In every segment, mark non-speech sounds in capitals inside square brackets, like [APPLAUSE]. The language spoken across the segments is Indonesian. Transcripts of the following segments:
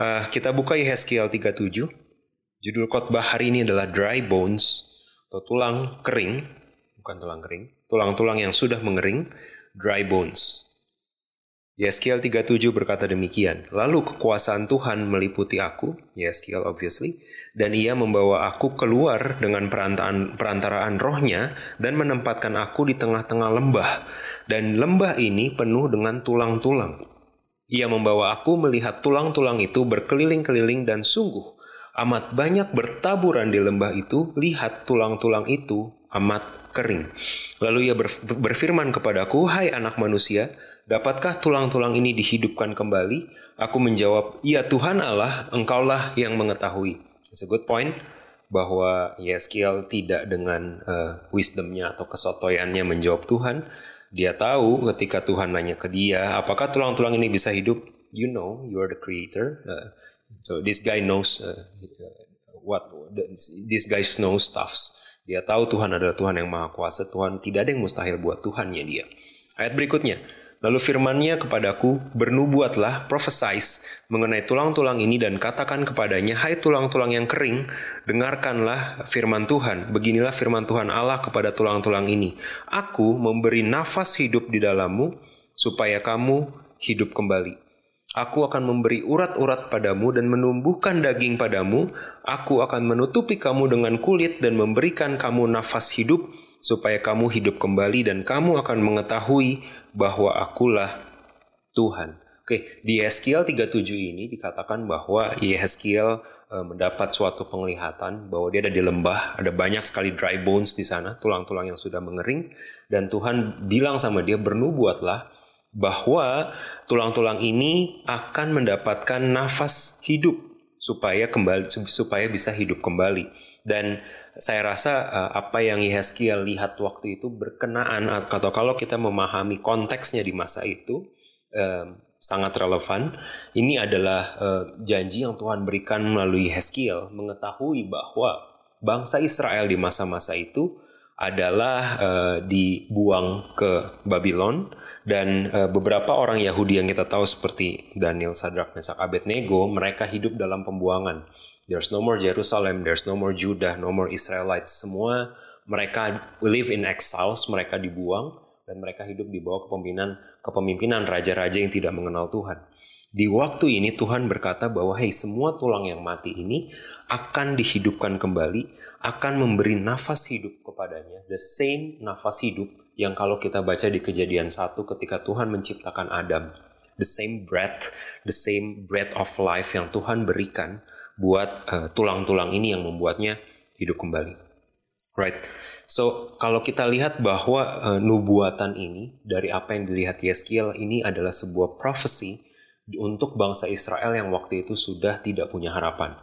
uh, kita buka Yehezkiel 37. Judul khotbah hari ini adalah dry bones atau tulang kering, bukan tulang kering, tulang-tulang yang sudah mengering, dry bones. Yehezkiel 37 berkata demikian, Lalu kekuasaan Tuhan meliputi aku, Yehezkiel obviously, dan ia membawa aku keluar dengan perantaraan, perantaraan rohnya dan menempatkan aku di tengah-tengah lembah. Dan lembah ini penuh dengan tulang-tulang. Ia membawa aku melihat tulang-tulang itu berkeliling-keliling dan sungguh amat banyak bertaburan di lembah itu, lihat tulang-tulang itu amat kering. Lalu ia berfirman kepadaku, "Hai anak manusia, dapatkah tulang-tulang ini dihidupkan kembali?" Aku menjawab, "Ya Tuhan Allah, Engkaulah yang mengetahui." It's a good point bahwa Yeskiel tidak dengan uh, wisdomnya atau kesotoyannya menjawab Tuhan. Dia tahu ketika Tuhan nanya ke dia, apakah tulang-tulang ini bisa hidup? You know, you are the creator. Uh, so this guy knows uh, what this guy knows stuffs. Dia tahu Tuhan adalah Tuhan yang maha kuasa. Tuhan tidak ada yang mustahil buat Tuhannya dia. Ayat berikutnya. Lalu firmannya kepadaku, bernubuatlah, prophesize mengenai tulang-tulang ini dan katakan kepadanya, hai tulang-tulang yang kering, dengarkanlah firman Tuhan. Beginilah firman Tuhan Allah kepada tulang-tulang ini. Aku memberi nafas hidup di dalammu, supaya kamu hidup kembali. Aku akan memberi urat-urat padamu dan menumbuhkan daging padamu. Aku akan menutupi kamu dengan kulit dan memberikan kamu nafas hidup, supaya kamu hidup kembali dan kamu akan mengetahui bahwa akulah Tuhan. Oke, di Yeskiel 37 ini dikatakan bahwa Yeskiel e, mendapat suatu penglihatan bahwa dia ada di lembah, ada banyak sekali dry bones di sana, tulang-tulang yang sudah mengering dan Tuhan bilang sama dia bernubuatlah bahwa tulang-tulang ini akan mendapatkan nafas hidup supaya kembali supaya bisa hidup kembali dan saya rasa uh, apa yang Yeskiel lihat waktu itu berkenaan atau kalau kita memahami konteksnya di masa itu um, sangat relevan. Ini adalah uh, janji yang Tuhan berikan melalui Yeskiel mengetahui bahwa bangsa Israel di masa-masa itu adalah uh, dibuang ke Babylon dan uh, beberapa orang Yahudi yang kita tahu seperti Daniel, Sadrak, Mesak, Abednego mereka hidup dalam pembuangan. There's no more Jerusalem, there's no more Judah, no more Israelites. Semua mereka live in exiles, mereka dibuang dan mereka hidup di bawah kepemimpinan kepemimpinan raja-raja yang tidak mengenal Tuhan. Di waktu ini Tuhan berkata bahwa hei semua tulang yang mati ini akan dihidupkan kembali, akan memberi nafas hidup kepadanya. The same nafas hidup yang kalau kita baca di kejadian satu ketika Tuhan menciptakan Adam. The same breath, the same breath of life yang Tuhan berikan buat uh, tulang-tulang uh, ini yang membuatnya hidup kembali. Right. So kalau kita lihat bahwa uh, nubuatan ini dari apa yang dilihat Yeskiel ini adalah sebuah prophecy untuk bangsa Israel yang waktu itu sudah tidak punya harapan.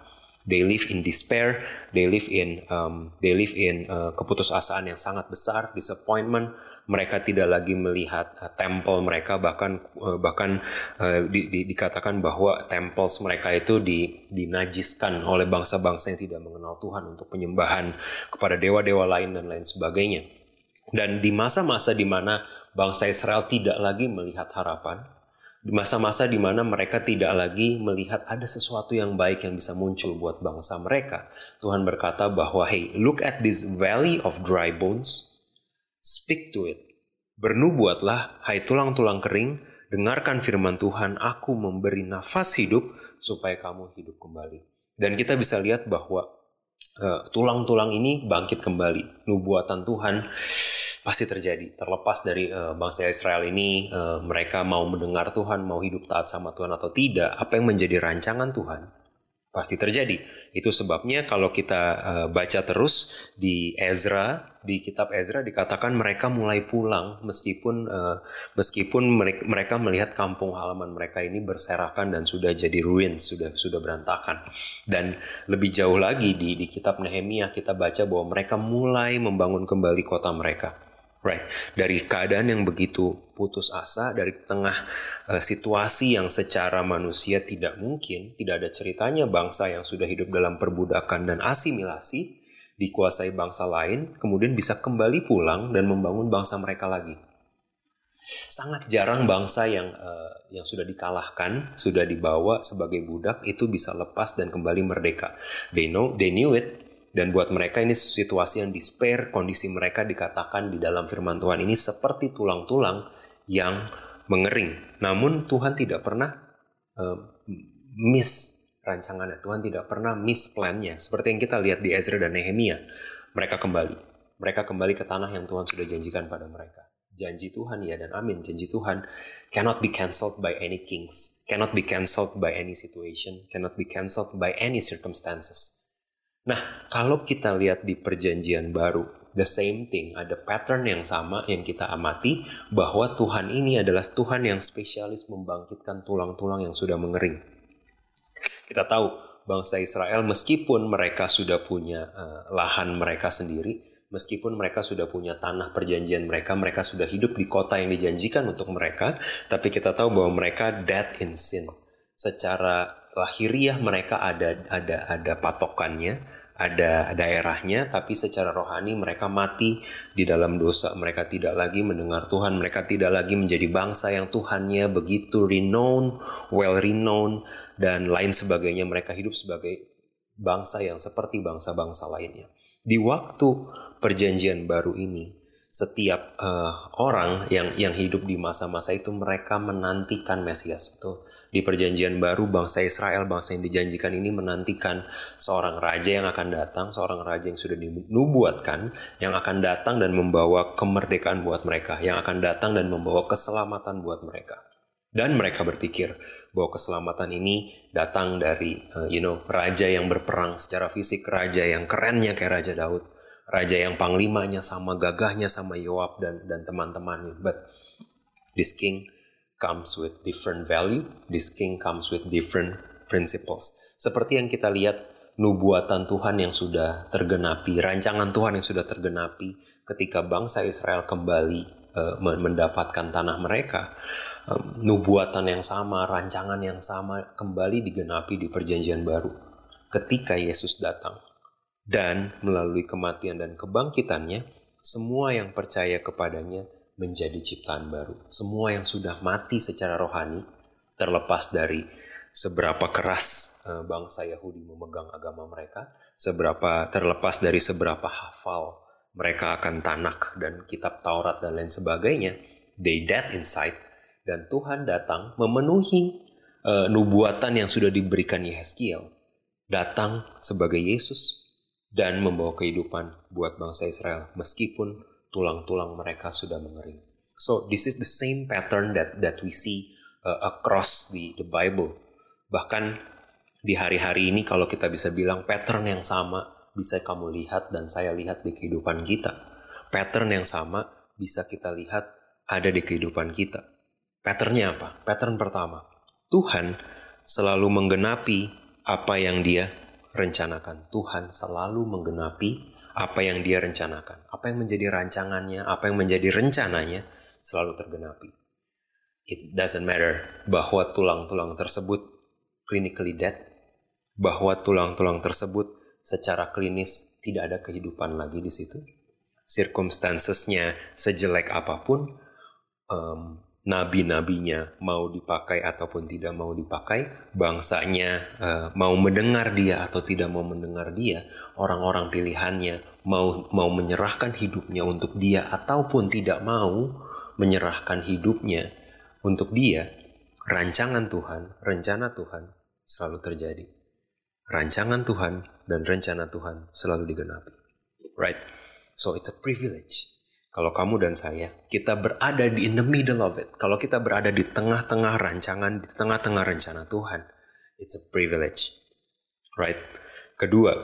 They live in despair, they live in um, they live in uh, keputusasaan yang sangat besar, disappointment. Mereka tidak lagi melihat uh, temple mereka, bahkan uh, bahkan uh, di, di, dikatakan bahwa temples mereka itu di, dinajiskan oleh bangsa-bangsa yang tidak mengenal Tuhan untuk penyembahan kepada dewa-dewa lain dan lain sebagainya. Dan di masa-masa di mana bangsa Israel tidak lagi melihat harapan, masa-masa di mana mereka tidak lagi melihat ada sesuatu yang baik yang bisa muncul buat bangsa mereka. Tuhan berkata bahwa, hey, look at this valley of dry bones, speak to it. Bernubuatlah, hai tulang-tulang kering, dengarkan firman Tuhan, aku memberi nafas hidup supaya kamu hidup kembali. Dan kita bisa lihat bahwa uh, tulang-tulang ini bangkit kembali. Nubuatan Tuhan pasti terjadi. Terlepas dari uh, bangsa Israel ini, uh, mereka mau mendengar Tuhan, mau hidup taat sama Tuhan atau tidak, apa yang menjadi rancangan Tuhan pasti terjadi. Itu sebabnya kalau kita uh, baca terus di Ezra, di kitab Ezra dikatakan mereka mulai pulang meskipun uh, meskipun mereka melihat kampung halaman mereka ini berserakan dan sudah jadi ruin, sudah sudah berantakan. Dan lebih jauh lagi di di kitab Nehemia kita baca bahwa mereka mulai membangun kembali kota mereka. Right, dari keadaan yang begitu putus asa, dari tengah uh, situasi yang secara manusia tidak mungkin, tidak ada ceritanya bangsa yang sudah hidup dalam perbudakan dan asimilasi, dikuasai bangsa lain, kemudian bisa kembali pulang dan membangun bangsa mereka lagi. Sangat jarang bangsa yang uh, yang sudah dikalahkan, sudah dibawa sebagai budak itu bisa lepas dan kembali merdeka. They know, they knew it, dan buat mereka ini situasi yang despair, kondisi mereka dikatakan di dalam firman Tuhan ini seperti tulang-tulang yang mengering. Namun Tuhan tidak pernah uh, miss rancangannya. Tuhan tidak pernah miss plan-nya. Seperti yang kita lihat di Ezra dan Nehemia. Mereka kembali. Mereka kembali ke tanah yang Tuhan sudah janjikan pada mereka. Janji Tuhan ya dan amin. Janji Tuhan cannot be cancelled by any kings. Cannot be cancelled by any situation. Cannot be cancelled by any circumstances. Nah, kalau kita lihat di perjanjian baru, the same thing, ada pattern yang sama yang kita amati bahwa Tuhan ini adalah Tuhan yang spesialis membangkitkan tulang-tulang yang sudah mengering. Kita tahu bangsa Israel meskipun mereka sudah punya uh, lahan mereka sendiri, meskipun mereka sudah punya tanah perjanjian mereka, mereka sudah hidup di kota yang dijanjikan untuk mereka, tapi kita tahu bahwa mereka dead in sin secara lahiriah mereka ada ada ada patokannya, ada daerahnya, tapi secara rohani mereka mati di dalam dosa. Mereka tidak lagi mendengar Tuhan, mereka tidak lagi menjadi bangsa yang Tuhannya begitu renowned, well renowned dan lain sebagainya. Mereka hidup sebagai bangsa yang seperti bangsa-bangsa lainnya. Di waktu perjanjian baru ini, setiap uh, orang yang yang hidup di masa-masa itu mereka menantikan Mesias betul di perjanjian baru bangsa Israel, bangsa yang dijanjikan ini menantikan seorang raja yang akan datang, seorang raja yang sudah dinubuatkan, yang akan datang dan membawa kemerdekaan buat mereka, yang akan datang dan membawa keselamatan buat mereka. Dan mereka berpikir bahwa keselamatan ini datang dari, uh, you know, raja yang berperang secara fisik, raja yang kerennya kayak Raja Daud, raja yang panglimanya sama gagahnya sama Yoab dan dan teman-temannya. But this king comes with different value, this king comes with different principles. Seperti yang kita lihat nubuatan Tuhan yang sudah tergenapi, rancangan Tuhan yang sudah tergenapi ketika bangsa Israel kembali uh, mendapatkan tanah mereka. Um, nubuatan yang sama, rancangan yang sama kembali digenapi di perjanjian baru ketika Yesus datang. Dan melalui kematian dan kebangkitannya, semua yang percaya kepadanya menjadi ciptaan baru. Semua yang sudah mati secara rohani, terlepas dari seberapa keras eh, bangsa Yahudi memegang agama mereka, seberapa terlepas dari seberapa hafal mereka akan tanak dan kitab Taurat dan lain sebagainya, they dead inside dan Tuhan datang memenuhi uh, nubuatan yang sudah diberikan Yeskiel datang sebagai Yesus dan membawa kehidupan buat bangsa Israel meskipun tulang-tulang mereka sudah mengering. So this is the same pattern that that we see uh, across the the Bible. Bahkan di hari-hari ini kalau kita bisa bilang pattern yang sama bisa kamu lihat dan saya lihat di kehidupan kita. Pattern yang sama bisa kita lihat ada di kehidupan kita. Patternnya apa? Pattern pertama, Tuhan selalu menggenapi apa yang dia rencanakan. Tuhan selalu menggenapi apa yang dia rencanakan, apa yang menjadi rancangannya, apa yang menjadi rencananya selalu tergenapi. It doesn't matter bahwa tulang-tulang tersebut clinically dead, bahwa tulang-tulang tersebut secara klinis tidak ada kehidupan lagi di situ. Circumstancesnya sejelek apa pun, um, nabi-nabinya mau dipakai ataupun tidak mau dipakai, bangsanya uh, mau mendengar dia atau tidak mau mendengar dia, orang-orang pilihannya mau mau menyerahkan hidupnya untuk dia ataupun tidak mau menyerahkan hidupnya untuk dia, rancangan Tuhan, rencana Tuhan selalu terjadi. Rancangan Tuhan dan rencana Tuhan selalu digenapi. Right? So it's a privilege kalau kamu dan saya, kita berada di in the middle of it. Kalau kita berada di tengah-tengah rancangan, di tengah-tengah rencana Tuhan, it's a privilege. Right? Kedua,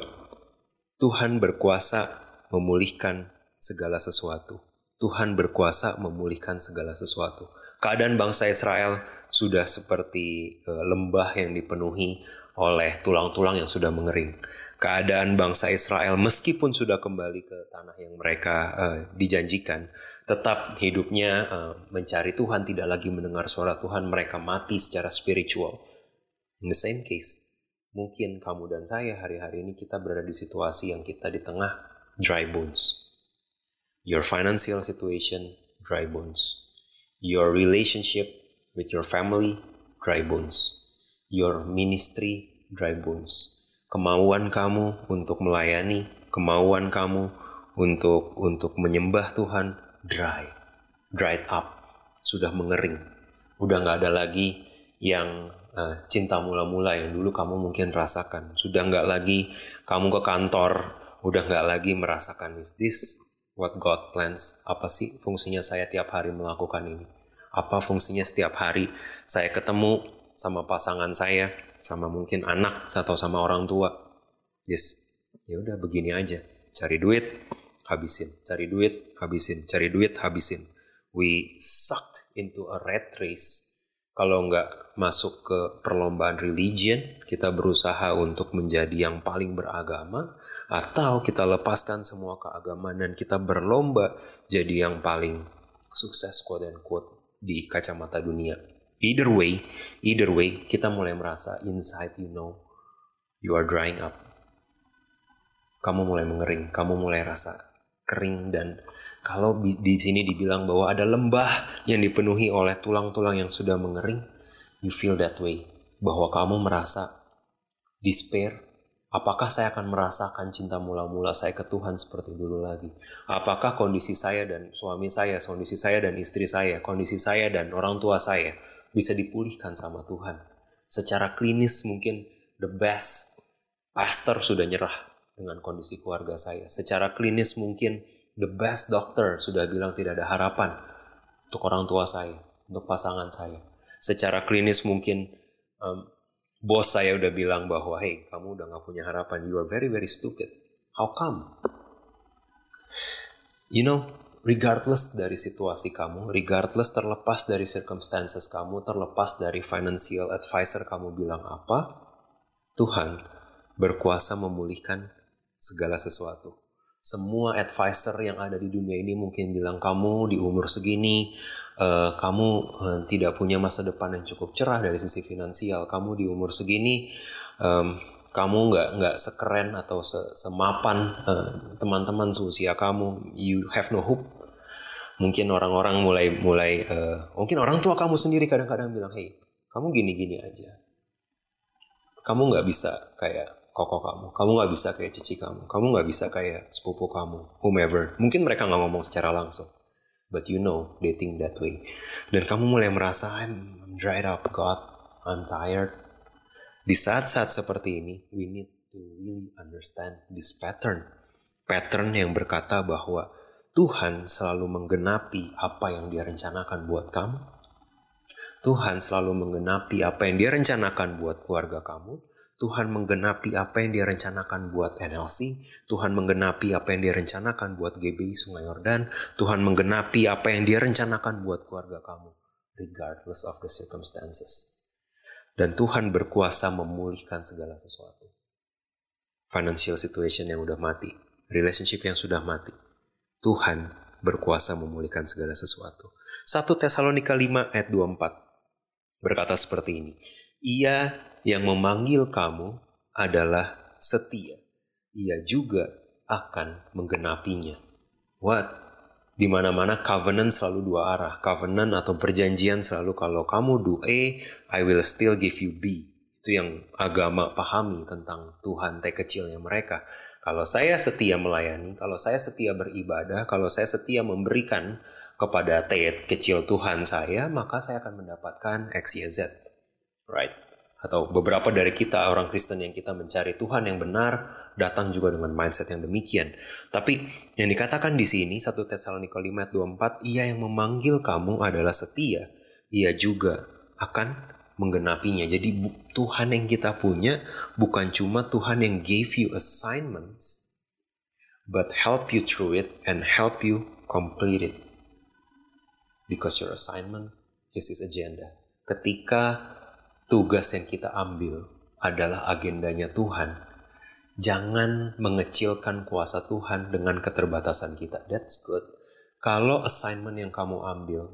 Tuhan berkuasa memulihkan segala sesuatu. Tuhan berkuasa memulihkan segala sesuatu. Keadaan bangsa Israel sudah seperti uh, lembah yang dipenuhi oleh tulang-tulang yang sudah mengering. Keadaan bangsa Israel meskipun sudah kembali ke tanah yang mereka uh, dijanjikan, tetap hidupnya uh, mencari Tuhan, tidak lagi mendengar suara Tuhan, mereka mati secara spiritual. In the same case, mungkin kamu dan saya hari-hari ini kita berada di situasi yang kita di tengah dry bones. Your financial situation, dry bones. Your relationship with your family, dry bones. Your ministry, dry bones. Kemauan kamu untuk melayani, kemauan kamu untuk untuk menyembah Tuhan, dry, dried up, sudah mengering. Udah nggak ada lagi yang uh, cinta mula-mula yang dulu kamu mungkin rasakan. Sudah nggak lagi kamu ke kantor, udah nggak lagi merasakan is this what God plans? Apa sih fungsinya saya tiap hari melakukan ini? Apa fungsinya setiap hari saya ketemu sama pasangan saya, sama mungkin anak atau sama orang tua? Yes, ya udah begini aja. Cari duit, habisin. Cari duit, habisin. Cari duit, habisin. We sucked into a rat race kalau nggak masuk ke perlombaan religion, kita berusaha untuk menjadi yang paling beragama, atau kita lepaskan semua keagamaan dan kita berlomba jadi yang paling sukses quote and quote di kacamata dunia. Either way, either way, kita mulai merasa inside you know you are drying up. Kamu mulai mengering, kamu mulai rasa kering dan kalau di sini dibilang bahwa ada lembah yang dipenuhi oleh tulang-tulang yang sudah mengering, you feel that way. Bahwa kamu merasa despair. Apakah saya akan merasakan cinta mula-mula saya ke Tuhan seperti dulu lagi? Apakah kondisi saya dan suami saya, kondisi saya dan istri saya, kondisi saya dan orang tua saya bisa dipulihkan sama Tuhan? Secara klinis mungkin the best pastor sudah nyerah dengan kondisi keluarga saya. Secara klinis mungkin the best doctor sudah bilang tidak ada harapan untuk orang tua saya, untuk pasangan saya. Secara klinis mungkin um, bos saya udah bilang bahwa hey kamu udah gak punya harapan, you are very very stupid. How come? You know, regardless dari situasi kamu, regardless terlepas dari circumstances kamu, terlepas dari financial advisor kamu bilang apa, Tuhan berkuasa memulihkan segala sesuatu. Semua advisor yang ada di dunia ini mungkin bilang kamu di umur segini uh, kamu uh, tidak punya masa depan yang cukup cerah dari sisi finansial. Kamu di umur segini um, kamu nggak nggak sekeren atau se semapan uh, teman-teman seusia kamu you have no hope mungkin orang-orang mulai mulai uh, mungkin orang tua kamu sendiri kadang-kadang bilang hey kamu gini-gini aja kamu nggak bisa kayak koko kamu. Kamu nggak bisa kayak cici kamu. Kamu nggak bisa kayak sepupu kamu. Whomever. Mungkin mereka nggak ngomong secara langsung. But you know, they think that way. Dan kamu mulai merasa, I'm, I'm dried up, God. I'm tired. Di saat-saat seperti ini, we need to really understand this pattern. Pattern yang berkata bahwa Tuhan selalu menggenapi apa yang dia rencanakan buat kamu. Tuhan selalu menggenapi apa yang dia rencanakan buat keluarga kamu. Tuhan menggenapi apa yang dia rencanakan buat NLC, Tuhan menggenapi apa yang dia rencanakan buat GBI Sungai Yordan, Tuhan menggenapi apa yang dia rencanakan buat keluarga kamu, regardless of the circumstances. Dan Tuhan berkuasa memulihkan segala sesuatu. Financial situation yang udah mati, relationship yang sudah mati. Tuhan berkuasa memulihkan segala sesuatu. 1 Tesalonika 5 ayat 24 berkata seperti ini. Ia yang memanggil kamu adalah setia. Ia juga akan menggenapinya. What? Di mana-mana covenant selalu dua arah. Covenant atau perjanjian selalu kalau kamu do A, I will still give you B. Itu yang agama pahami tentang Tuhan teh kecilnya mereka. Kalau saya setia melayani, kalau saya setia beribadah, kalau saya setia memberikan kepada T kecil Tuhan saya, maka saya akan mendapatkan X, Y, Z. Right? Atau beberapa dari kita orang Kristen yang kita mencari Tuhan yang benar datang juga dengan mindset yang demikian. Tapi yang dikatakan di sini 1 Tesalonika 5 24, ia yang memanggil kamu adalah setia, ia juga akan menggenapinya. Jadi Tuhan yang kita punya bukan cuma Tuhan yang gave you assignments, but help you through it and help you complete it. Because your assignment is his agenda. Ketika tugas yang kita ambil adalah agendanya Tuhan, jangan mengecilkan kuasa Tuhan dengan keterbatasan kita. That's good. Kalau assignment yang kamu ambil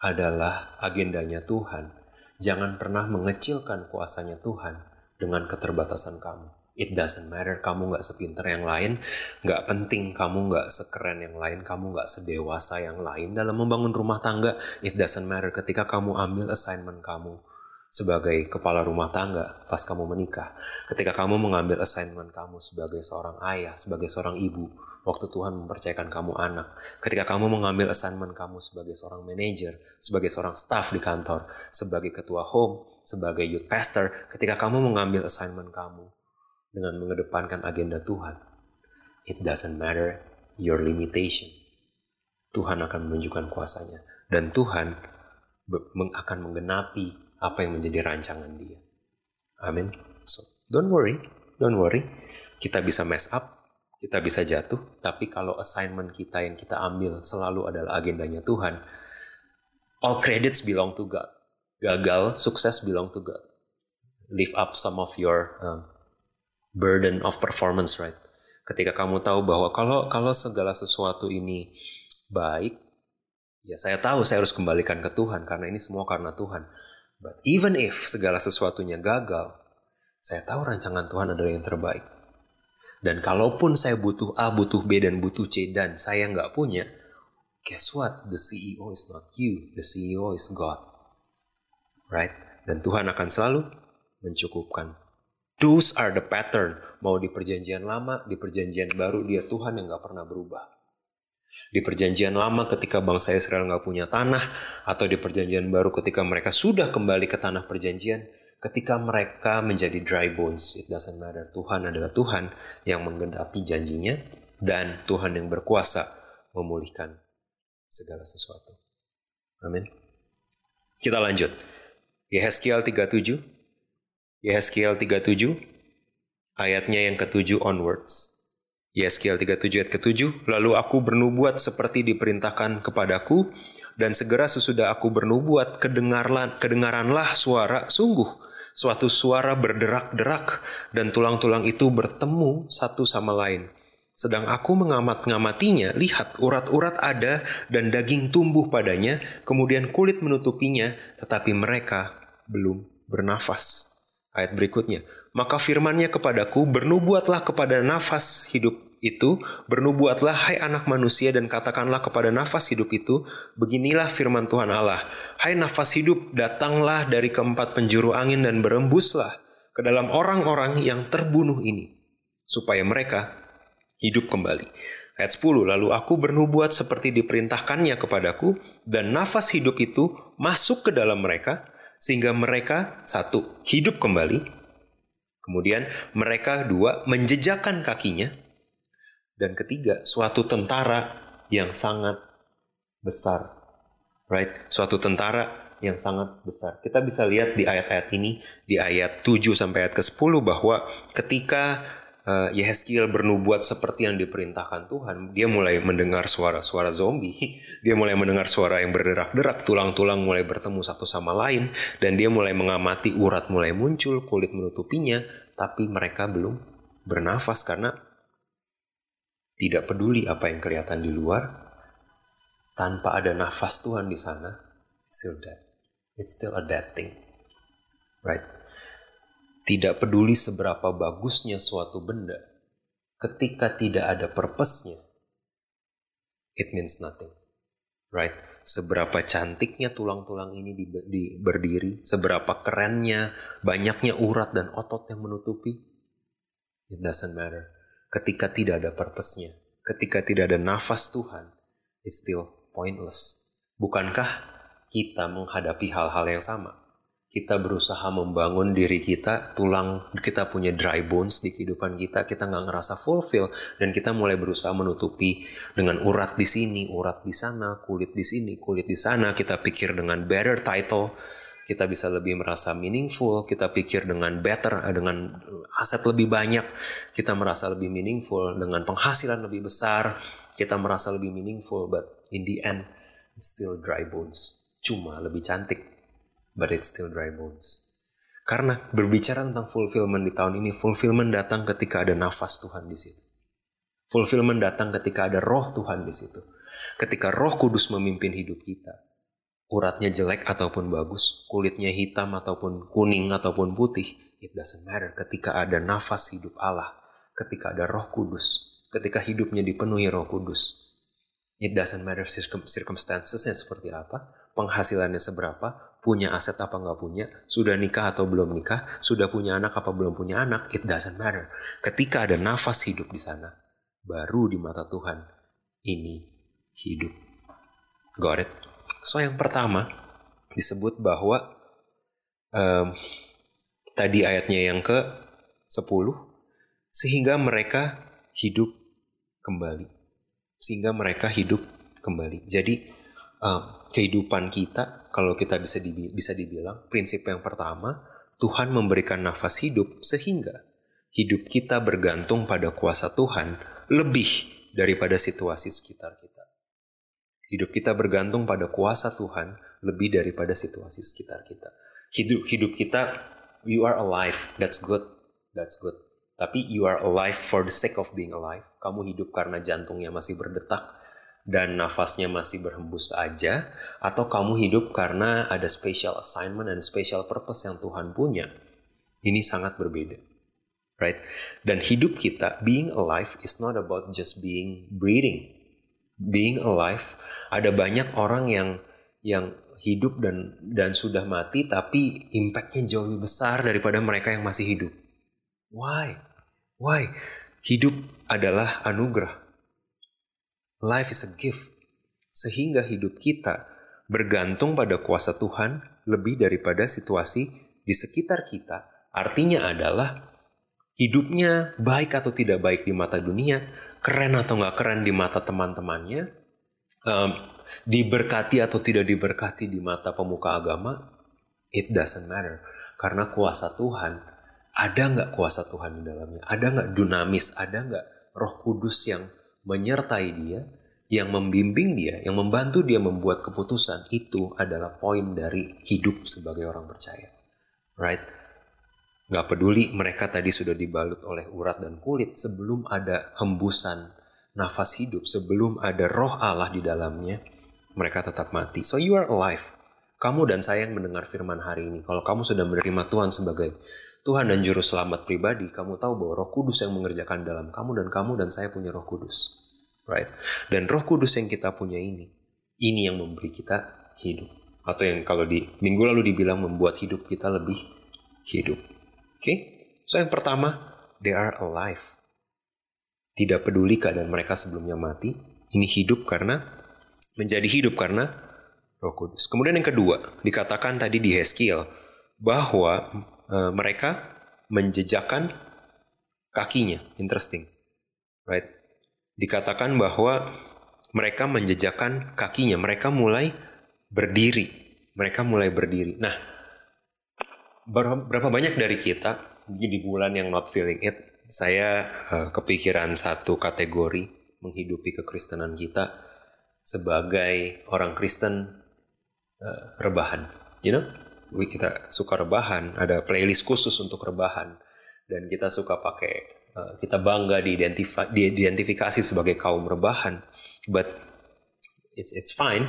adalah agendanya Tuhan, jangan pernah mengecilkan kuasanya Tuhan dengan keterbatasan kamu. It doesn't matter kamu nggak sepinter yang lain, nggak penting kamu nggak sekeren yang lain, kamu nggak sedewasa yang lain dalam membangun rumah tangga. It doesn't matter ketika kamu ambil assignment kamu sebagai kepala rumah tangga pas kamu menikah. Ketika kamu mengambil assignment kamu sebagai seorang ayah, sebagai seorang ibu, waktu Tuhan mempercayakan kamu anak. Ketika kamu mengambil assignment kamu sebagai seorang manajer, sebagai seorang staff di kantor, sebagai ketua home, sebagai youth pastor, ketika kamu mengambil assignment kamu, dengan mengedepankan agenda Tuhan. It doesn't matter your limitation. Tuhan akan menunjukkan kuasanya. Dan Tuhan akan menggenapi apa yang menjadi rancangan dia. Amin. So, don't worry, don't worry. Kita bisa mess up, kita bisa jatuh, tapi kalau assignment kita yang kita ambil selalu adalah agendanya Tuhan, all credits belong to God. Gagal, sukses belong to God. Lift up some of your um, burden of performance, right? Ketika kamu tahu bahwa kalau kalau segala sesuatu ini baik, ya saya tahu saya harus kembalikan ke Tuhan karena ini semua karena Tuhan. But even if segala sesuatunya gagal, saya tahu rancangan Tuhan adalah yang terbaik. Dan kalaupun saya butuh A, butuh B, dan butuh C, dan saya nggak punya, guess what? The CEO is not you. The CEO is God. Right? Dan Tuhan akan selalu mencukupkan Those are the pattern. Mau di perjanjian lama, di perjanjian baru, dia Tuhan yang gak pernah berubah. Di perjanjian lama ketika bangsa Israel gak punya tanah, atau di perjanjian baru ketika mereka sudah kembali ke tanah perjanjian, ketika mereka menjadi dry bones, it doesn't matter. Tuhan adalah Tuhan yang menggenapi janjinya, dan Tuhan yang berkuasa memulihkan segala sesuatu. Amin. Kita lanjut. Yehezkiel 37 Yehezkiel 37 ayatnya yang ketujuh onwards. Yehezkiel 37 ayat ketujuh, lalu aku bernubuat seperti diperintahkan kepadaku, dan segera sesudah aku bernubuat, kedengarlah, kedengaranlah suara sungguh, suatu suara berderak-derak, dan tulang-tulang itu bertemu satu sama lain. Sedang aku mengamat-ngamatinya, lihat urat-urat ada dan daging tumbuh padanya, kemudian kulit menutupinya, tetapi mereka belum bernafas. Ayat berikutnya, maka firmannya kepadaku, bernubuatlah kepada nafas hidup itu, bernubuatlah hai anak manusia dan katakanlah kepada nafas hidup itu, beginilah firman Tuhan Allah, hai nafas hidup, datanglah dari keempat penjuru angin dan berembuslah ke dalam orang-orang yang terbunuh ini, supaya mereka hidup kembali. Ayat 10, lalu aku bernubuat seperti diperintahkannya kepadaku, dan nafas hidup itu masuk ke dalam mereka, sehingga mereka satu hidup kembali, kemudian mereka dua menjejakkan kakinya, dan ketiga suatu tentara yang sangat besar, right? Suatu tentara yang sangat besar. Kita bisa lihat di ayat-ayat ini, di ayat 7 sampai ayat ke-10 bahwa ketika uh, Yehezkiel bernubuat seperti yang diperintahkan Tuhan, dia mulai mendengar suara-suara zombie, [LAUGHS] dia mulai mendengar suara yang berderak-derak, tulang-tulang mulai bertemu satu sama lain, dan dia mulai mengamati urat mulai muncul, kulit menutupinya, tapi mereka belum bernafas karena tidak peduli apa yang kelihatan di luar, tanpa ada nafas Tuhan di sana, it's still dead. It's still a dead thing. Right? Tidak peduli seberapa bagusnya suatu benda, ketika tidak ada purpose-nya, it means nothing. Right? Seberapa cantiknya tulang-tulang ini di, di, berdiri, seberapa kerennya, banyaknya urat dan otot yang menutupi, it doesn't matter. Ketika tidak ada purpose-nya, ketika tidak ada nafas Tuhan, it's still pointless. Bukankah kita menghadapi hal-hal yang sama? Kita berusaha membangun diri kita, tulang kita punya dry bones di kehidupan kita, kita nggak ngerasa fulfill dan kita mulai berusaha menutupi dengan urat di sini, urat di sana, kulit di sini, kulit di sana. Kita pikir dengan better title, kita bisa lebih merasa meaningful, kita pikir dengan better, eh, dengan aset lebih banyak, kita merasa lebih meaningful, dengan penghasilan lebih besar, kita merasa lebih meaningful, but in the end, it's still dry bones. Cuma lebih cantik, but it's still dry bones. Karena berbicara tentang fulfillment di tahun ini, fulfillment datang ketika ada nafas Tuhan di situ. Fulfillment datang ketika ada roh Tuhan di situ. Ketika roh kudus memimpin hidup kita uratnya jelek ataupun bagus, kulitnya hitam ataupun kuning ataupun putih, it doesn't matter ketika ada nafas hidup Allah, ketika ada roh kudus, ketika hidupnya dipenuhi roh kudus. It doesn't matter circumstancesnya seperti apa, penghasilannya seberapa, punya aset apa nggak punya, sudah nikah atau belum nikah, sudah punya anak apa belum punya anak, it doesn't matter. Ketika ada nafas hidup di sana, baru di mata Tuhan ini hidup. Got it? So yang pertama disebut bahwa um, tadi ayatnya yang ke 10 sehingga mereka hidup kembali. Sehingga mereka hidup kembali. Jadi um, kehidupan kita kalau kita bisa dibi bisa dibilang prinsip yang pertama Tuhan memberikan nafas hidup sehingga hidup kita bergantung pada kuasa Tuhan lebih daripada situasi sekitar kita. Hidup kita bergantung pada kuasa Tuhan lebih daripada situasi sekitar kita. Hidup hidup kita, you are alive, that's good, that's good. Tapi you are alive for the sake of being alive. Kamu hidup karena jantungnya masih berdetak dan nafasnya masih berhembus saja, atau kamu hidup karena ada special assignment dan special purpose yang Tuhan punya. Ini sangat berbeda. Right? Dan hidup kita, being alive is not about just being breathing being alive ada banyak orang yang yang hidup dan dan sudah mati tapi impactnya jauh lebih besar daripada mereka yang masih hidup. Why? Why? Hidup adalah anugerah. Life is a gift. Sehingga hidup kita bergantung pada kuasa Tuhan lebih daripada situasi di sekitar kita. Artinya adalah hidupnya baik atau tidak baik di mata dunia, keren atau nggak keren di mata teman-temannya, um, diberkati atau tidak diberkati di mata pemuka agama, it doesn't matter. Karena kuasa Tuhan, ada nggak kuasa Tuhan di dalamnya? Ada nggak dunamis? Ada nggak roh kudus yang menyertai dia, yang membimbing dia, yang membantu dia membuat keputusan? Itu adalah poin dari hidup sebagai orang percaya. Right? Gak peduli mereka tadi sudah dibalut oleh urat dan kulit sebelum ada hembusan nafas hidup, sebelum ada roh Allah di dalamnya, mereka tetap mati. So you are alive. Kamu dan saya yang mendengar firman hari ini, kalau kamu sudah menerima Tuhan sebagai Tuhan dan Juru Selamat pribadi, kamu tahu bahwa roh kudus yang mengerjakan dalam kamu dan kamu dan saya punya roh kudus. Right? Dan roh kudus yang kita punya ini, ini yang memberi kita hidup. Atau yang kalau di minggu lalu dibilang membuat hidup kita lebih hidup. Oke, okay? so yang pertama, they are alive. Tidak peduli keadaan mereka sebelumnya mati, ini hidup karena menjadi hidup karena Roh Kudus. Kemudian yang kedua, dikatakan tadi di Heskiel bahwa e, mereka menjejakkan kakinya. Interesting. Right? Dikatakan bahwa mereka menjejakkan kakinya, mereka mulai berdiri. Mereka mulai berdiri. Nah, berapa banyak dari kita di bulan yang not feeling it, saya uh, kepikiran satu kategori menghidupi kekristenan kita sebagai orang Kristen uh, rebahan. You know, kita suka rebahan, ada playlist khusus untuk rebahan dan kita suka pakai uh, kita bangga diidentifikasi sebagai kaum rebahan. But it's it's fine.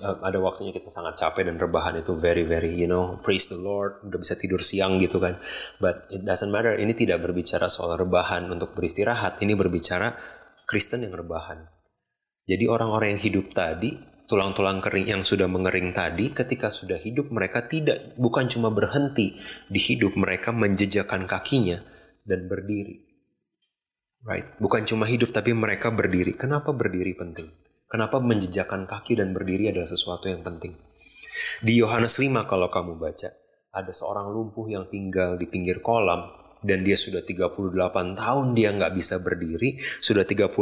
Uh, ada waktunya kita sangat capek dan rebahan itu very very you know praise the Lord udah bisa tidur siang gitu kan. But it doesn't matter. Ini tidak berbicara soal rebahan untuk beristirahat. Ini berbicara Kristen yang rebahan. Jadi orang-orang yang hidup tadi tulang-tulang kering yang sudah mengering tadi ketika sudah hidup mereka tidak bukan cuma berhenti di hidup mereka menjejakkan kakinya dan berdiri. Right? Bukan cuma hidup tapi mereka berdiri. Kenapa berdiri penting? Kenapa menjejakkan kaki dan berdiri adalah sesuatu yang penting? Di Yohanes 5 kalau kamu baca, ada seorang lumpuh yang tinggal di pinggir kolam dan dia sudah 38 tahun dia nggak bisa berdiri, sudah 38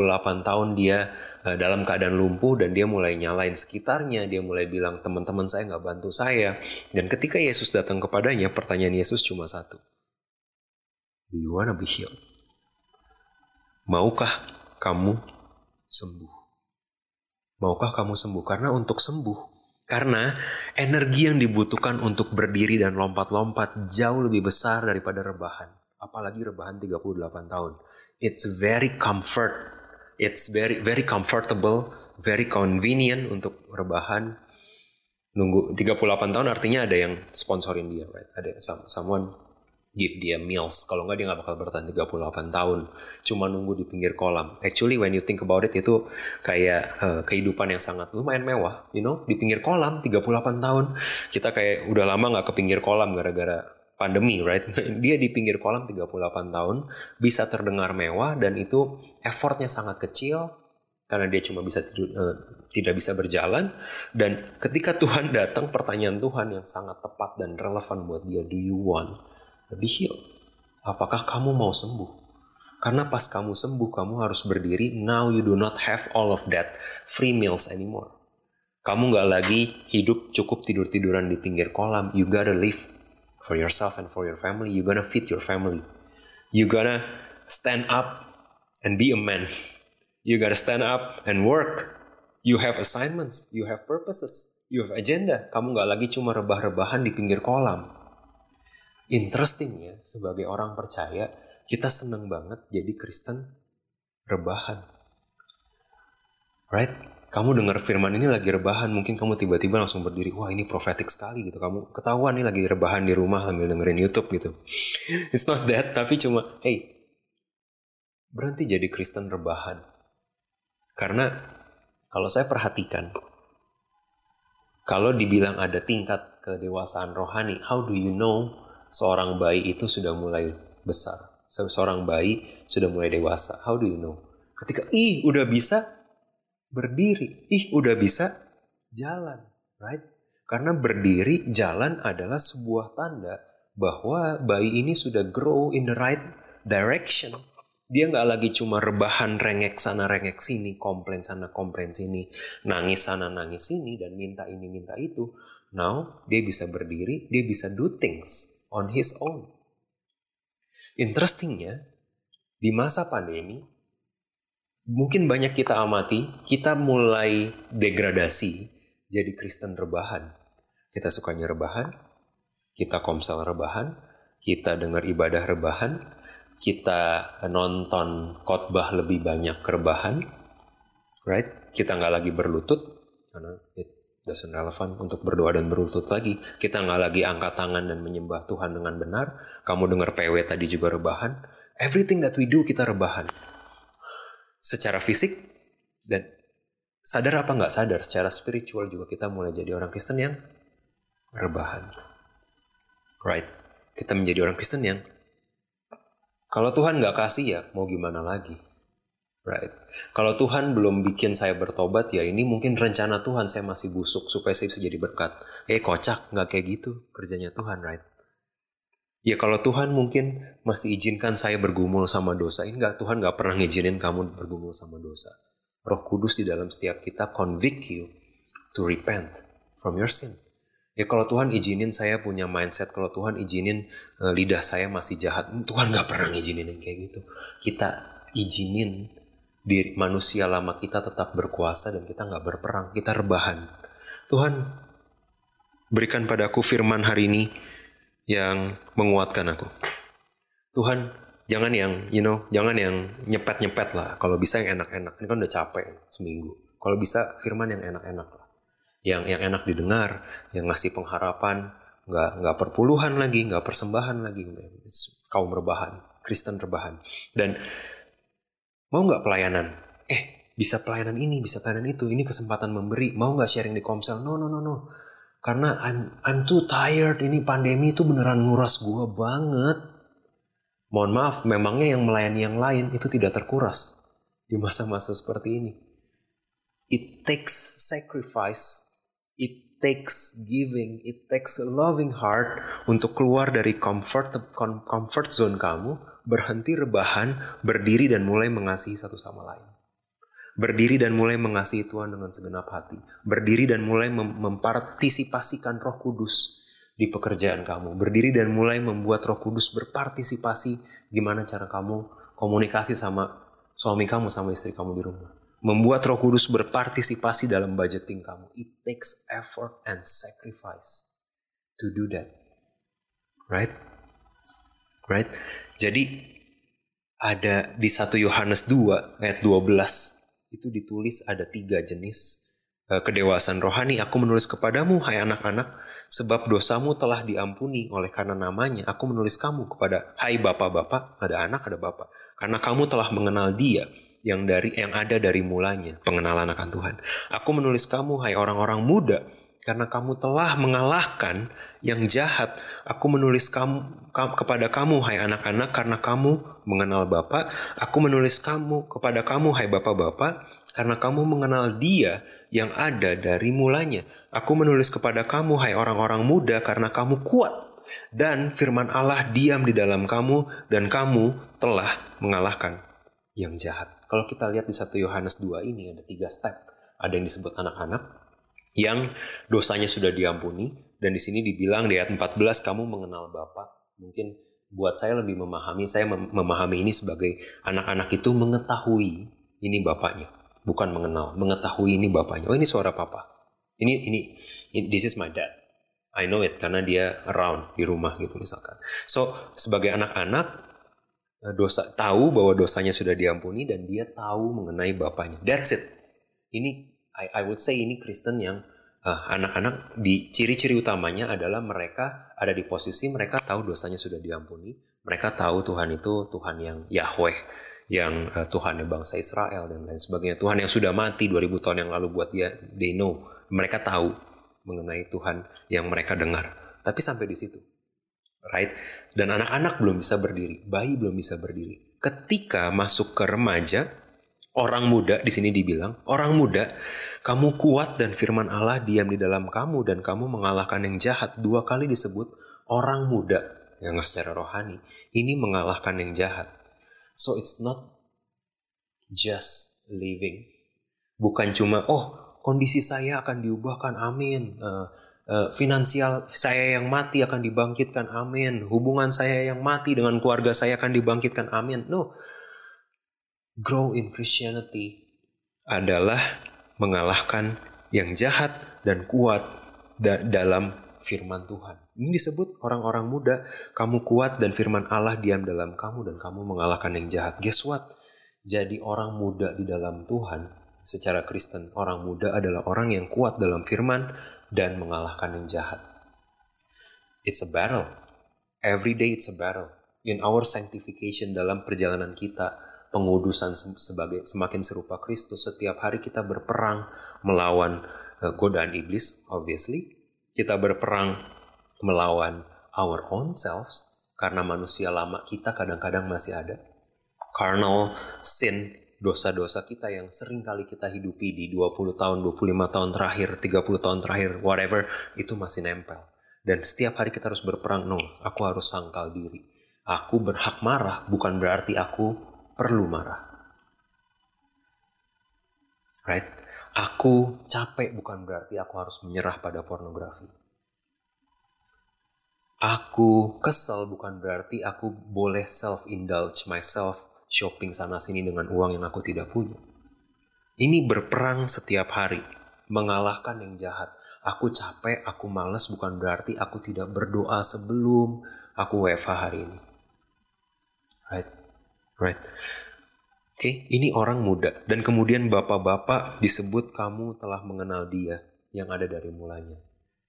tahun dia uh, dalam keadaan lumpuh dan dia mulai nyalain sekitarnya, dia mulai bilang teman-teman saya nggak bantu saya. Dan ketika Yesus datang kepadanya, pertanyaan Yesus cuma satu. Do you wanna be healed? Maukah kamu sembuh? Maukah kamu sembuh? Karena untuk sembuh karena energi yang dibutuhkan untuk berdiri dan lompat-lompat jauh lebih besar daripada rebahan. Apalagi rebahan 38 tahun. It's very comfort. It's very very comfortable, very convenient untuk rebahan. Nunggu 38 tahun artinya ada yang sponsorin dia, right? Ada someone give dia meals. Kalau nggak dia nggak bakal bertahan 38 tahun. Cuma nunggu di pinggir kolam. Actually when you think about it itu kayak uh, kehidupan yang sangat lumayan mewah. You know, di pinggir kolam 38 tahun. Kita kayak udah lama nggak ke pinggir kolam gara-gara pandemi, right? [LAUGHS] Dia di pinggir kolam 38 tahun, bisa terdengar mewah dan itu effortnya sangat kecil karena dia cuma bisa tidur, uh, tidak bisa berjalan dan ketika Tuhan [LAUGHS] datang pertanyaan Tuhan yang sangat tepat dan relevan buat dia, do you want lebih healed. Apakah kamu mau sembuh? Karena pas kamu sembuh, kamu harus berdiri. Now you do not have all of that free meals anymore. Kamu nggak lagi hidup cukup tidur-tiduran di pinggir kolam. You gotta live for yourself and for your family. You gonna feed your family. You gonna stand up and be a man. You gotta stand up and work. You have assignments. You have purposes. You have agenda. Kamu nggak lagi cuma rebah-rebahan di pinggir kolam. Interestingnya, sebagai orang percaya, kita seneng banget jadi Kristen rebahan. Right? Kamu dengar firman ini lagi rebahan, mungkin kamu tiba-tiba langsung berdiri, wah ini profetik sekali gitu. Kamu ketahuan nih lagi rebahan di rumah sambil dengerin YouTube gitu. [LAUGHS] It's not that, tapi cuma, hey, berhenti jadi Kristen rebahan. Karena kalau saya perhatikan, kalau dibilang ada tingkat kedewasaan rohani, how do you know seorang bayi itu sudah mulai besar. Seorang bayi sudah mulai dewasa. How do you know? Ketika ih udah bisa berdiri, ih udah bisa jalan, right? Karena berdiri jalan adalah sebuah tanda bahwa bayi ini sudah grow in the right direction. Dia nggak lagi cuma rebahan rengek sana rengek sini, komplain sana komplain sini, nangis sana nangis sini dan minta ini minta itu. Now dia bisa berdiri, dia bisa do things on his own. Interestingnya, di masa pandemi, mungkin banyak kita amati, kita mulai degradasi jadi Kristen rebahan. Kita sukanya rebahan, kita komsel rebahan, kita dengar ibadah rebahan, kita nonton khotbah lebih banyak rebahan, right? Kita nggak lagi berlutut karena it doesn't relevan untuk berdoa dan berlutut lagi. Kita nggak lagi angkat tangan dan menyembah Tuhan dengan benar. Kamu dengar PW tadi juga rebahan. Everything that we do kita rebahan. Secara fisik dan sadar apa nggak sadar, secara spiritual juga kita mulai jadi orang Kristen yang rebahan. Right? Kita menjadi orang Kristen yang kalau Tuhan nggak kasih ya mau gimana lagi? Right. Kalau Tuhan belum bikin saya bertobat ya ini mungkin rencana Tuhan saya masih busuk supaya saya bisa jadi berkat. Eh kocak nggak kayak gitu kerjanya Tuhan, right? Ya kalau Tuhan mungkin masih izinkan saya bergumul sama dosa, ini nggak Tuhan nggak pernah ngizinin kamu bergumul sama dosa. Roh Kudus di dalam setiap kita convict you to repent from your sin. Ya kalau Tuhan izinin saya punya mindset, kalau Tuhan izinin uh, lidah saya masih jahat, Tuhan nggak pernah ngizinin yang kayak gitu. Kita izinin diri manusia lama kita tetap berkuasa dan kita nggak berperang, kita rebahan. Tuhan, berikan padaku firman hari ini yang menguatkan aku. Tuhan, jangan yang, you know, jangan yang nyepet-nyepet lah. Kalau bisa yang enak-enak. Ini kan udah capek seminggu. Kalau bisa firman yang enak-enak lah. Yang yang enak didengar, yang ngasih pengharapan, nggak nggak perpuluhan lagi, nggak persembahan lagi. Kaum rebahan, Kristen rebahan. Dan Mau nggak pelayanan? Eh, bisa pelayanan ini, bisa pelayanan itu. Ini kesempatan memberi. Mau nggak sharing di Komsel? No, no, no, no. Karena I'm, I'm too tired. Ini pandemi itu beneran nguras gue banget. Mohon maaf, memangnya yang melayani yang lain itu tidak terkuras di masa-masa seperti ini. It takes sacrifice. It takes giving, it takes a loving heart untuk keluar dari comfort comfort zone kamu, berhenti rebahan, berdiri dan mulai mengasihi satu sama lain. Berdiri dan mulai mengasihi Tuhan dengan segenap hati. Berdiri dan mulai mem mempartisipasikan Roh Kudus di pekerjaan kamu. Berdiri dan mulai membuat Roh Kudus berpartisipasi gimana cara kamu komunikasi sama suami kamu sama istri kamu di rumah membuat Roh Kudus berpartisipasi dalam budgeting kamu. It takes effort and sacrifice to do that. Right? Right? Jadi ada di 1 Yohanes 2 ayat 12 itu ditulis ada tiga jenis uh, kedewasaan rohani. Aku menulis kepadamu hai anak-anak sebab dosamu telah diampuni oleh karena namanya. Aku menulis kamu kepada hai bapak-bapak, ada anak ada bapak. Karena kamu telah mengenal dia yang dari yang ada dari mulanya pengenalan akan Tuhan. Aku menulis kamu hai orang-orang muda karena kamu telah mengalahkan yang jahat. Aku menulis kamu kepada kamu hai anak-anak karena kamu mengenal Bapa. Aku menulis kamu kepada kamu hai bapak-bapak karena kamu mengenal Dia yang ada dari mulanya. Aku menulis kepada kamu hai orang-orang muda karena kamu kuat dan firman Allah diam di dalam kamu dan kamu telah mengalahkan yang jahat. Kalau kita lihat di 1 Yohanes 2 ini ada tiga step. Ada yang disebut anak-anak yang dosanya sudah diampuni dan di sini dibilang di ayat 14 kamu mengenal Bapa. Mungkin buat saya lebih memahami, saya memahami ini sebagai anak-anak itu mengetahui ini bapaknya, bukan mengenal, mengetahui ini bapaknya. Oh ini suara papa. Ini ini this is my dad. I know it karena dia around di rumah gitu misalkan. So sebagai anak-anak Eh, dosa tahu bahwa dosanya sudah diampuni dan dia tahu mengenai bapaknya. That's it. Ini I, I would say ini Kristen yang uh, anak-anak di ciri-ciri utamanya adalah mereka ada di posisi mereka tahu dosanya sudah diampuni. Mereka tahu Tuhan itu Tuhan yang Yahweh, yang uh, Tuhan yang bangsa Israel dan lain sebagainya. Tuhan yang sudah mati 2000 tahun yang lalu buat dia, they know. Mereka tahu mengenai Tuhan yang mereka dengar. Tapi sampai di situ right? Dan anak-anak belum bisa berdiri, bayi belum bisa berdiri. Ketika masuk ke remaja, orang muda di sini dibilang, orang muda, kamu kuat dan firman Allah diam di dalam kamu dan kamu mengalahkan yang jahat. Dua kali disebut orang muda yang secara rohani ini mengalahkan yang jahat. So it's not just living. Bukan cuma oh kondisi saya akan diubahkan amin. Uh, Eh, finansial saya yang mati akan dibangkitkan, amin. Hubungan saya yang mati dengan keluarga saya akan dibangkitkan, amin. No, grow in Christianity adalah mengalahkan yang jahat dan kuat da dalam firman Tuhan. Ini disebut orang-orang muda, kamu kuat dan firman Allah diam dalam kamu dan kamu mengalahkan yang jahat. Guess what? Jadi orang muda di dalam Tuhan secara Kristen, orang muda adalah orang yang kuat dalam firman dan mengalahkan yang jahat. It's a battle. Every day it's a battle. In our sanctification dalam perjalanan kita, pengudusan sebagai semakin serupa Kristus, setiap hari kita berperang melawan uh, godaan iblis, obviously. Kita berperang melawan our own selves, karena manusia lama kita kadang-kadang masih ada. Carnal sin dosa-dosa kita yang sering kali kita hidupi di 20 tahun, 25 tahun terakhir, 30 tahun terakhir, whatever, itu masih nempel. Dan setiap hari kita harus berperang, no, aku harus sangkal diri. Aku berhak marah, bukan berarti aku perlu marah. Right? Aku capek bukan berarti aku harus menyerah pada pornografi. Aku kesel bukan berarti aku boleh self-indulge myself shopping sana sini dengan uang yang aku tidak punya. Ini berperang setiap hari, mengalahkan yang jahat. Aku capek, aku males bukan berarti aku tidak berdoa sebelum aku WFH hari ini. Right? Right? Oke, okay, ini orang muda. Dan kemudian bapak-bapak disebut kamu telah mengenal dia yang ada dari mulanya.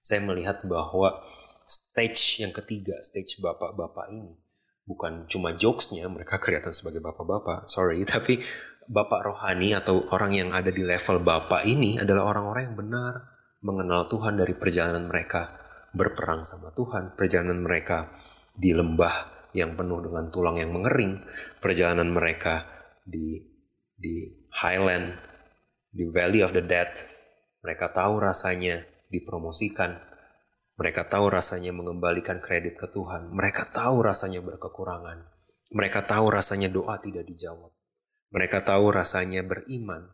Saya melihat bahwa stage yang ketiga, stage bapak-bapak ini bukan cuma jokesnya mereka [LAUGHS] kelihatan sebagai bapak-bapak sorry [LAUGHS] tapi bapak rohani atau orang yang ada di level bapak ini adalah orang-orang yang benar mengenal Tuhan dari perjalanan mereka berperang sama Tuhan perjalanan mereka di lembah yang penuh dengan tulang yang mengering perjalanan mereka di di highland di valley of the dead mereka tahu rasanya dipromosikan. Mereka tahu rasanya mengembalikan kredit ke Tuhan. Mereka tahu rasanya berkekurangan. Mereka tahu rasanya doa tidak dijawab. Mereka tahu rasanya beriman,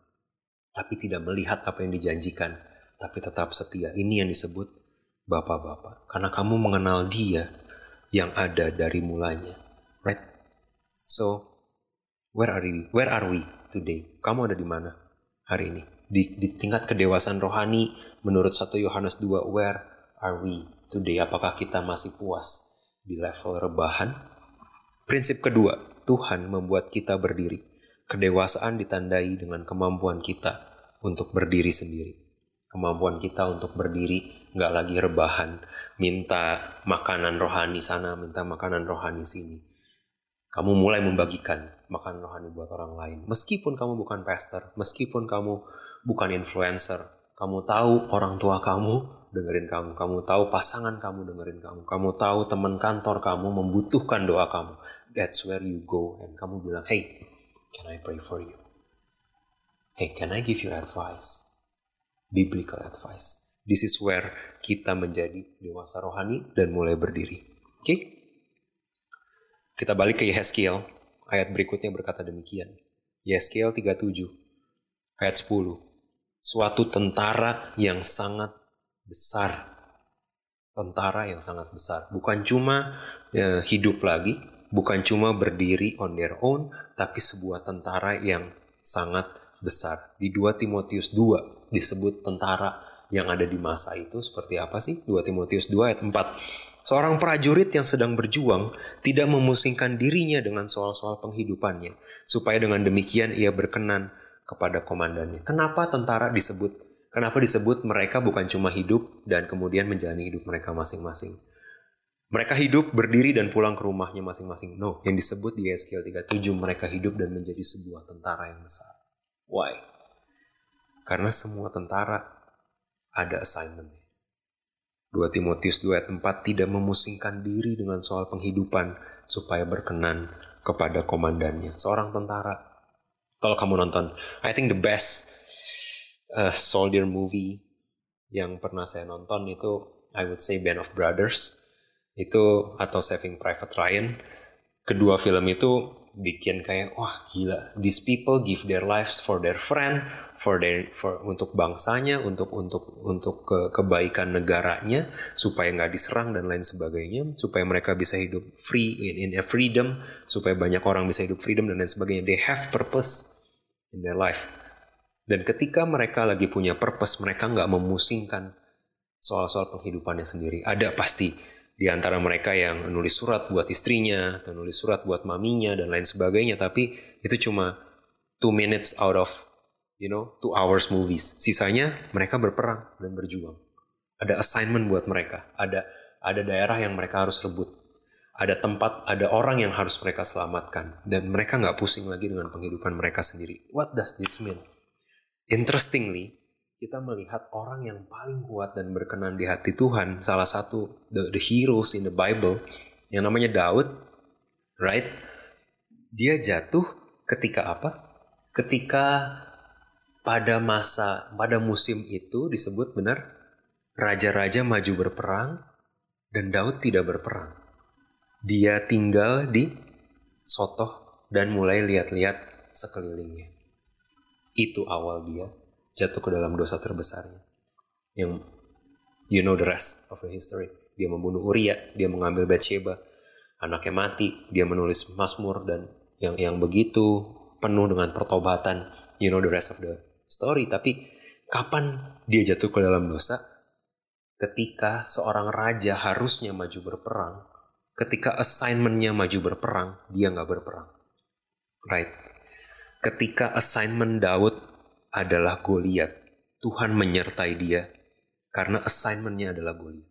tapi tidak melihat apa yang dijanjikan, tapi tetap setia. Ini yang disebut bapak-bapak. Karena kamu mengenal dia yang ada dari mulanya. Right? So, where are we? Where are we today? Kamu ada di mana hari ini? Di, di tingkat kedewasaan rohani, menurut 1 Yohanes 2, where are we today? Apakah kita masih puas di level rebahan? Prinsip kedua, Tuhan membuat kita berdiri. Kedewasaan ditandai dengan kemampuan kita untuk berdiri sendiri. Kemampuan kita untuk berdiri nggak lagi rebahan, minta makanan rohani sana, minta makanan rohani sini. Kamu mulai membagikan makanan rohani buat orang lain. Meskipun kamu bukan pastor, meskipun kamu bukan influencer, kamu tahu orang tua kamu dengerin kamu, kamu tahu pasangan kamu dengerin kamu, kamu tahu teman kantor kamu membutuhkan doa kamu. That's where you go and kamu bilang, hey, can I pray for you? Hey, can I give you advice? Biblical advice. This is where kita menjadi dewasa rohani dan mulai berdiri. Oke? Kita balik ke Yehezkiel. Ayat berikutnya berkata demikian. Yehezkiel 37 ayat 10. Suatu tentara yang sangat besar. Tentara yang sangat besar. Bukan cuma ya, hidup lagi, bukan cuma berdiri on their own, tapi sebuah tentara yang sangat besar. Di 2 Timotius 2 disebut tentara yang ada di masa itu seperti apa sih? 2 Timotius 2 ayat 4. Seorang prajurit yang sedang berjuang tidak memusingkan dirinya dengan soal-soal penghidupannya, supaya dengan demikian ia berkenan kepada komandannya. Kenapa tentara disebut? Kenapa disebut mereka bukan cuma hidup dan kemudian menjalani hidup mereka masing-masing? Mereka hidup, berdiri, dan pulang ke rumahnya masing-masing. No, yang disebut di Ezekiel 37, mereka hidup dan menjadi sebuah tentara yang besar. Why? Karena semua tentara ada assignment. 2 Timotius 2 ayat 4 tidak memusingkan diri dengan soal penghidupan supaya berkenan kepada komandannya. Seorang tentara. Kalau kamu nonton, I think the best uh, soldier movie yang pernah saya nonton itu I would say Band of Brothers itu atau Saving Private Ryan. Kedua film itu bikin kayak wah gila. These people give their lives for their friend for their for untuk bangsanya untuk untuk untuk ke, kebaikan negaranya supaya nggak diserang dan lain sebagainya supaya mereka bisa hidup free in, in a freedom supaya banyak orang bisa hidup freedom dan lain sebagainya. They have purpose in their life. Dan ketika mereka lagi punya purpose mereka nggak memusingkan soal-soal penghidupannya sendiri. Ada pasti di antara mereka yang nulis surat buat istrinya atau nulis surat buat maminya dan lain sebagainya. Tapi itu cuma two minutes out of you know two hours movies. Sisanya mereka berperang dan berjuang. Ada assignment buat mereka. Ada ada daerah yang mereka harus rebut. Ada tempat ada orang yang harus mereka selamatkan. Dan mereka nggak pusing lagi dengan penghidupan mereka sendiri. What does this mean? Interestingly kita melihat orang yang paling kuat dan berkenan di hati Tuhan, salah satu the, the heroes in the Bible yang namanya Daud, right? Dia jatuh ketika apa? Ketika pada masa pada musim itu disebut benar raja-raja maju berperang dan Daud tidak berperang. Dia tinggal di Sotoh dan mulai lihat-lihat sekelilingnya. Itu awal dia jatuh ke dalam dosa terbesarnya. Yang you know the rest of the history. Dia membunuh Uria, dia mengambil Bathsheba, anaknya mati, dia menulis Mazmur dan yang yang begitu penuh dengan pertobatan. You know the rest of the story. Tapi kapan dia jatuh ke dalam dosa? Ketika seorang raja harusnya maju berperang, ketika assignmentnya maju berperang, dia nggak berperang. Right? Ketika assignment Daud adalah Goliat. Tuhan menyertai dia karena assignmentnya adalah Goliat.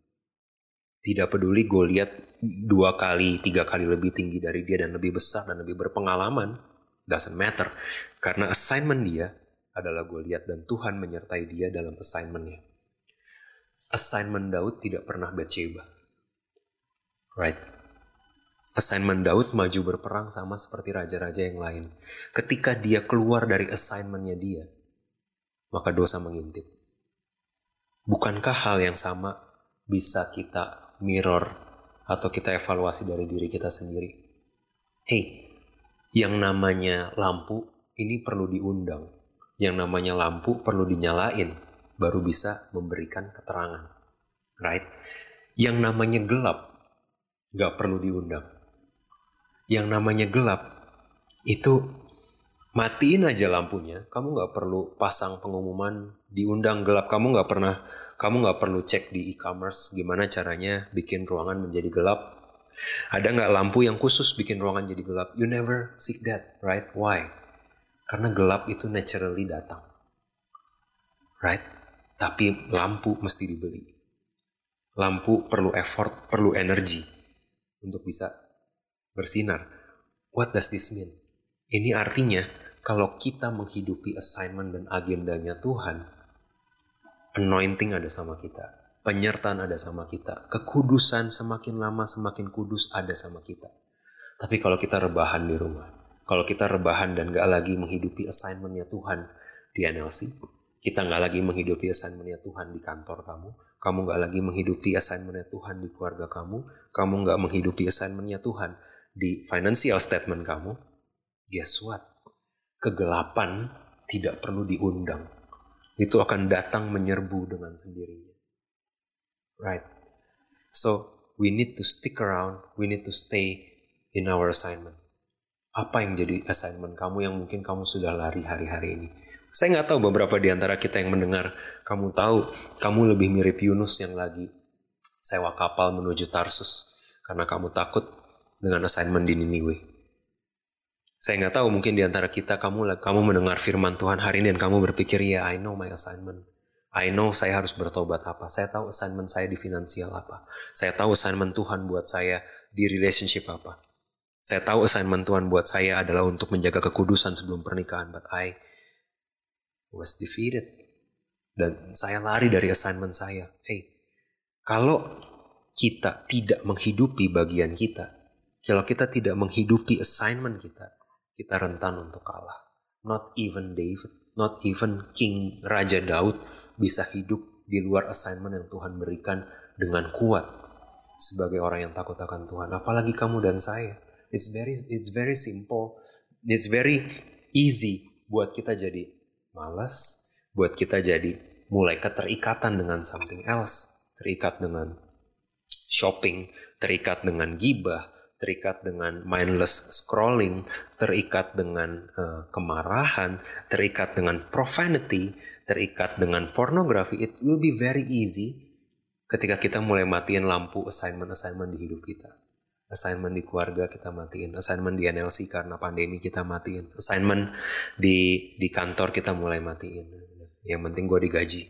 Tidak peduli Goliat dua kali, tiga kali lebih tinggi dari dia dan lebih besar dan lebih berpengalaman, doesn't matter. Karena assignment dia adalah Goliat dan Tuhan menyertai dia dalam assignmentnya. Assignment Daud tidak pernah Bathsheba. Right? Assignment Daud maju berperang sama seperti raja-raja yang lain. Ketika dia keluar dari assignmentnya dia, maka dosa mengintip. Bukankah hal yang sama bisa kita mirror atau kita evaluasi dari diri kita sendiri? Hey, yang namanya lampu ini perlu diundang. Yang namanya lampu perlu dinyalain baru bisa memberikan keterangan. Right? Yang namanya gelap gak perlu diundang. Yang namanya gelap itu matiin aja lampunya. Kamu nggak perlu pasang pengumuman diundang gelap. Kamu nggak pernah kamu nggak perlu cek di e-commerce gimana caranya bikin ruangan menjadi gelap. Ada nggak lampu yang khusus bikin ruangan jadi gelap? You never seek that right? Why? Karena gelap itu naturally datang. Right? Tapi lampu mesti dibeli. Lampu perlu effort perlu energi untuk bisa bersinar. What does this mean? Ini artinya kalau kita menghidupi assignment dan agendanya Tuhan, anointing ada sama kita, penyertaan ada sama kita, kekudusan semakin lama semakin kudus ada sama kita. Tapi kalau kita rebahan di rumah, kalau kita rebahan dan gak lagi menghidupi assignmentnya Tuhan di NLC, kita gak lagi menghidupi assignmentnya Tuhan di kantor kamu, kamu gak lagi menghidupi assignmentnya Tuhan di keluarga kamu, kamu gak menghidupi assignmentnya Tuhan di financial statement kamu, guess what? Kegelapan tidak perlu diundang. Itu akan datang menyerbu dengan sendirinya. Right. So, we need to stick around, we need to stay in our assignment. Apa yang jadi assignment kamu yang mungkin kamu sudah lari hari-hari ini? Saya nggak tahu beberapa di antara kita yang mendengar, kamu tahu, kamu lebih mirip Yunus yang lagi sewa kapal menuju Tarsus karena kamu takut dengan assignment di Niniwe. Saya nggak tahu mungkin di antara kita kamu kamu mendengar firman Tuhan hari ini dan kamu berpikir ya I know my assignment. I know saya harus bertobat apa. Saya tahu assignment saya di finansial apa. Saya tahu assignment Tuhan buat saya di relationship apa. Saya tahu assignment Tuhan buat saya adalah untuk menjaga kekudusan sebelum pernikahan. But I was defeated. Dan saya lari dari assignment saya. Hey, kalau kita tidak menghidupi bagian kita, kalau kita tidak menghidupi assignment kita, kita rentan untuk kalah. Not even David, not even King Raja Daud bisa hidup di luar assignment yang Tuhan berikan dengan kuat sebagai orang yang takut akan Tuhan. Apalagi kamu dan saya. It's very it's very simple. It's very easy buat kita jadi malas, buat kita jadi mulai keterikatan dengan something else, terikat dengan shopping, terikat dengan gibah, terikat dengan mindless scrolling, terikat dengan uh, kemarahan, terikat dengan profanity, terikat dengan pornografi, it will be very easy ketika kita mulai matiin lampu assignment-assignment di hidup kita. Assignment di keluarga kita matiin, assignment di NLC karena pandemi kita matiin, assignment di di kantor kita mulai matiin. Yang penting gue digaji,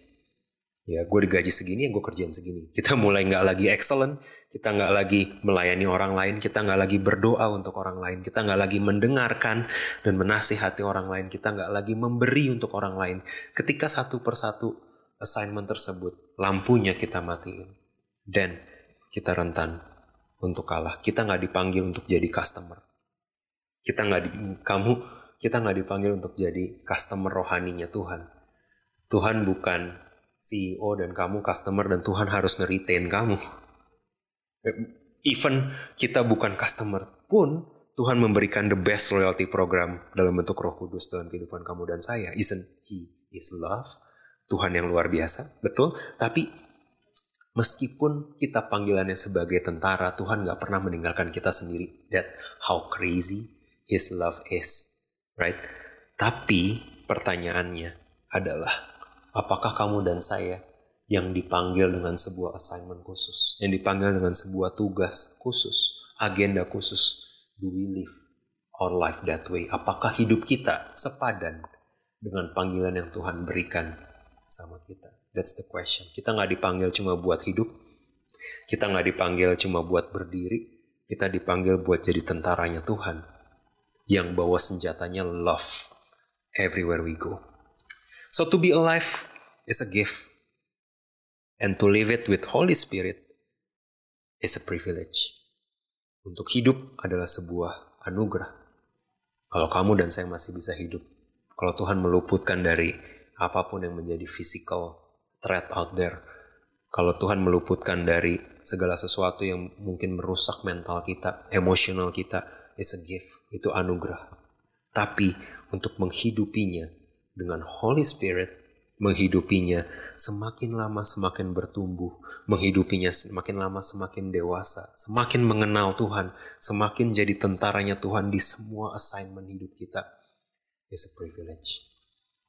ya gue digaji segini ya gue kerjain segini. Kita mulai nggak lagi excellent kita nggak lagi melayani orang lain kita nggak lagi berdoa untuk orang lain kita nggak lagi mendengarkan dan menasihati orang lain kita nggak lagi memberi untuk orang lain. Ketika satu persatu assignment tersebut lampunya kita matiin. Dan kita rentan untuk kalah. Kita nggak dipanggil untuk jadi customer. Kita nggak di, kamu kita nggak dipanggil untuk jadi customer rohaninya Tuhan. Tuhan bukan CEO dan kamu customer dan Tuhan harus nge-retain kamu. Even kita bukan customer pun Tuhan memberikan the best loyalty program dalam bentuk Roh Kudus dalam kehidupan kamu dan saya. Isn't He is love? Tuhan yang luar biasa, betul. Tapi meskipun kita panggilannya sebagai tentara, Tuhan gak pernah meninggalkan kita sendiri. That how crazy His love is, right? Tapi pertanyaannya adalah Apakah kamu dan saya yang dipanggil dengan sebuah assignment khusus, yang dipanggil dengan sebuah tugas khusus, agenda khusus, do we live our life that way? Apakah hidup kita sepadan dengan panggilan yang Tuhan berikan sama kita? That's the question. Kita nggak dipanggil cuma buat hidup, kita nggak dipanggil cuma buat berdiri, kita dipanggil buat jadi tentaranya Tuhan yang bawa senjatanya love everywhere we go. So to be alive is a gift. And to live it with Holy Spirit is a privilege. Untuk hidup adalah sebuah anugerah. Kalau kamu dan saya masih bisa hidup, kalau Tuhan meluputkan dari apa pun yang menjadi physical threat out there. Kalau Tuhan meluputkan dari segala sesuatu yang mungkin merusak mental kita, emosional kita, is a gift, itu anugerah. Tapi untuk menghidupinya dengan Holy Spirit, menghidupinya semakin lama semakin bertumbuh, menghidupinya semakin lama semakin dewasa, semakin mengenal Tuhan, semakin jadi tentaranya Tuhan di semua assignment hidup kita. It's a privilege.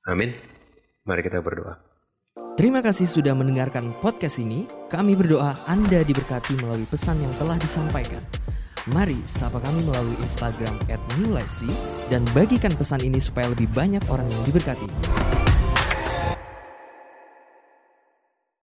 Amin. Mari kita berdoa. Terima kasih sudah mendengarkan podcast ini. Kami berdoa Anda diberkati melalui pesan yang telah disampaikan. Mari sapa kami melalui Instagram at New Life C dan bagikan pesan ini supaya lebih banyak orang yang diberkati.